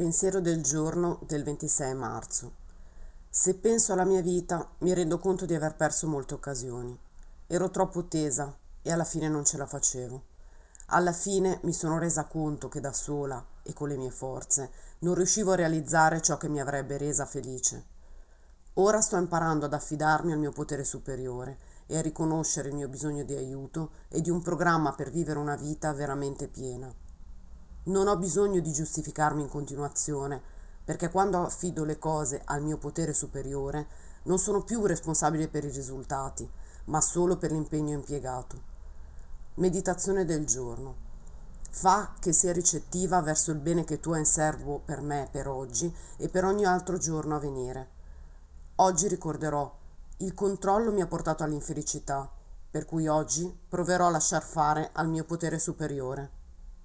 Pensiero del giorno del 26 marzo. Se penso alla mia vita mi rendo conto di aver perso molte occasioni. Ero troppo tesa e alla fine non ce la facevo. Alla fine mi sono resa conto che da sola e con le mie forze non riuscivo a realizzare ciò che mi avrebbe resa felice. Ora sto imparando ad affidarmi al mio potere superiore e a riconoscere il mio bisogno di aiuto e di un programma per vivere una vita veramente piena. Non ho bisogno di giustificarmi in continuazione, perché quando affido le cose al mio potere superiore non sono più responsabile per i risultati, ma solo per l'impegno impiegato. Meditazione del giorno. Fa che sia ricettiva verso il bene che tu hai in serbo per me per oggi e per ogni altro giorno a venire. Oggi ricorderò, il controllo mi ha portato all'infelicità, per cui oggi proverò a lasciar fare al mio potere superiore.